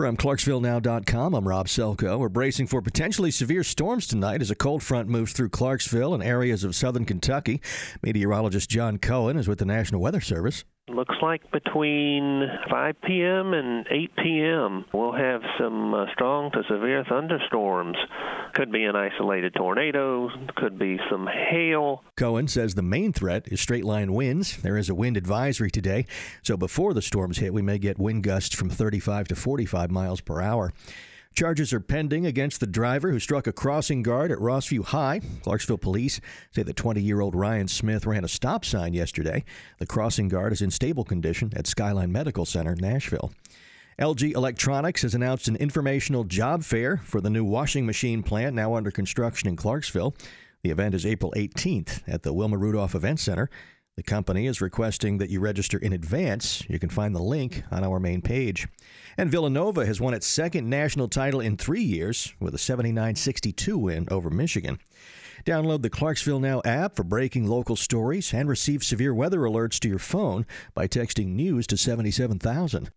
From ClarksvilleNow.com, I'm Rob Selko. We're bracing for potentially severe storms tonight as a cold front moves through Clarksville and areas of southern Kentucky. Meteorologist John Cohen is with the National Weather Service. Looks like between 5 p.m. and 8 p.m. we'll have some uh, strong to severe thunderstorms. Could be an isolated tornado, could be some hail. Cohen says the main threat is straight line winds. There is a wind advisory today, so before the storms hit, we may get wind gusts from 35 to 45 miles per hour. Charges are pending against the driver who struck a crossing guard at Rossview High. Clarksville police say the 20 year old Ryan Smith ran a stop sign yesterday. The crossing guard is in stable condition at Skyline Medical Center, Nashville. LG Electronics has announced an informational job fair for the new washing machine plant now under construction in Clarksville. The event is April 18th at the Wilma Rudolph Event Center. The company is requesting that you register in advance. You can find the link on our main page. And Villanova has won its second national title in three years with a 79 62 win over Michigan. Download the Clarksville Now app for breaking local stories and receive severe weather alerts to your phone by texting news to 77000.